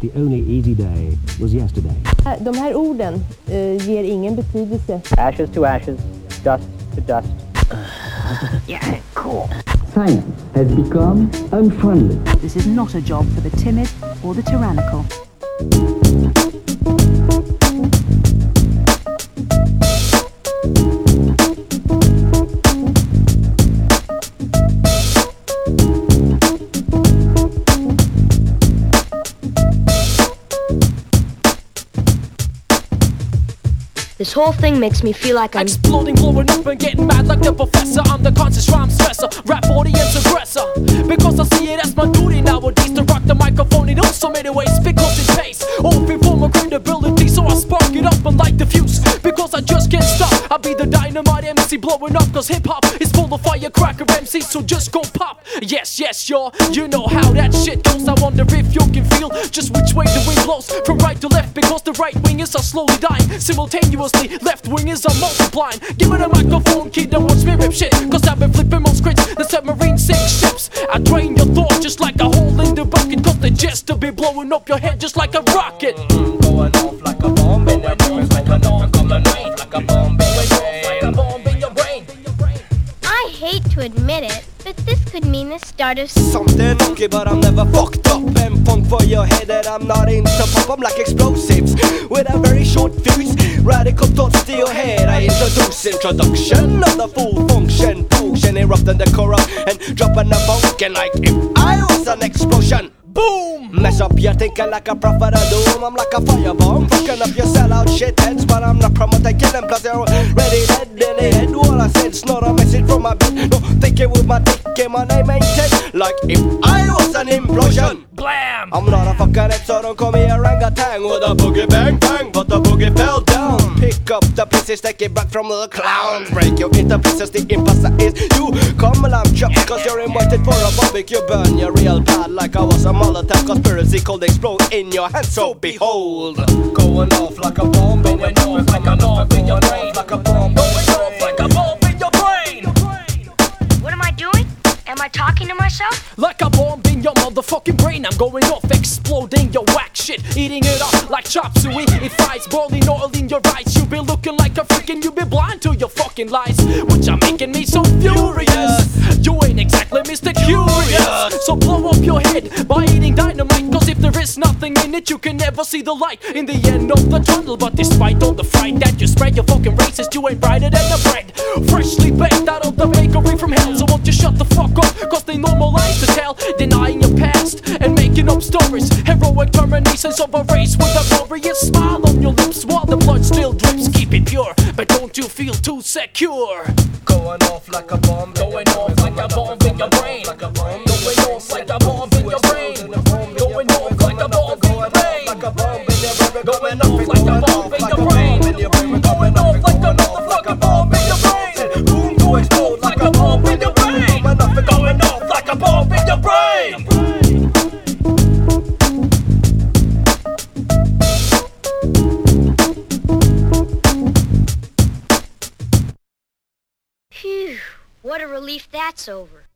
The only easy day was yesterday. De här orden eh, ger ingen betydelse. Ashes to ashes, dust to dust. yeah, cool. Science has become unfriendly. This is not a job for the timid or the tyrannical. This whole thing makes me feel like I'm Exploding, blowing up and getting mad like the professor. I'm the conscious rhyme stressor, rap audience aggressor. Because I see it as my duty nowadays to rock the microphone in all so many ways. Because it pays off for my credibility, so I spark it up and light the fuse. I'll be the dynamite MC blowing up. Cause hip hop is full of firecracker MCs, so just go pop. Yes, yes, y'all, you know how that shit goes. I wonder if you can feel just which way the wind blows from right to left. Because the right wingers are slowly dying simultaneously. Left wingers are multiplying. Give it a microphone, kid, and watch me rip shit. Cause I've been flipping most scripts. The submarine sink ships. I drain your thought just like a hole in the bucket. Cause the Jester be blowing up your head just like a rocket. Mm, off hate to admit it, but this could mean the start of Something okay, but I'm never fucked up. And punk for your head that I'm not into pop. I'm like explosives with a very short fuse. Radical thoughts to your head. I introduce introduction of the full function potion, erupting the corrupt and dropping the bunkin' like if I was an explosion. Boom! Mess up your thinking like a prophet of doom. I'm like a firebomb, fucking up your sellout shitheads. But I'm not promoting killing, plus they're already dead in the head. All I said's not a from my bed. No, thinking with my dick and my name ain't Ted. Like if I was an implosion. Blam! I'm not a fucking head, so don't call me a orangutan with a boogie bang bang, but the boogie fell down. Pick up the pieces, take it back from the clowns. Break you into pieces, the imposter is you. Come along, chop, cause you're invited for a barbecue. Burn you real bad like I was a Molotov conspiracy cold explode in your hands. So behold, going off like a bomb, going off like a bomb in your brain, Am I talking to myself? Like a bomb in your motherfucking brain, I'm going off, exploding your whack shit, eating it up like chop suey. It fries boiling oil in your eyes. You be looking like a freaking, you be blind to your fucking lies, which are making me so furious. You ain't exactly Mr. Curious, so blow up your head by eating dynamite. Cause if there is nothing in it, you can never see the light in the end of the tunnel. But despite all the fright that you spread, you're fucking racist. You ain't brighter than the bread, up stories. Heroic terminations of a race with a glorious smile on your lips while the blood still drips. Keep it pure, but don't you feel too secure? Going off like a bomb, Going off like a bomb relief that's over.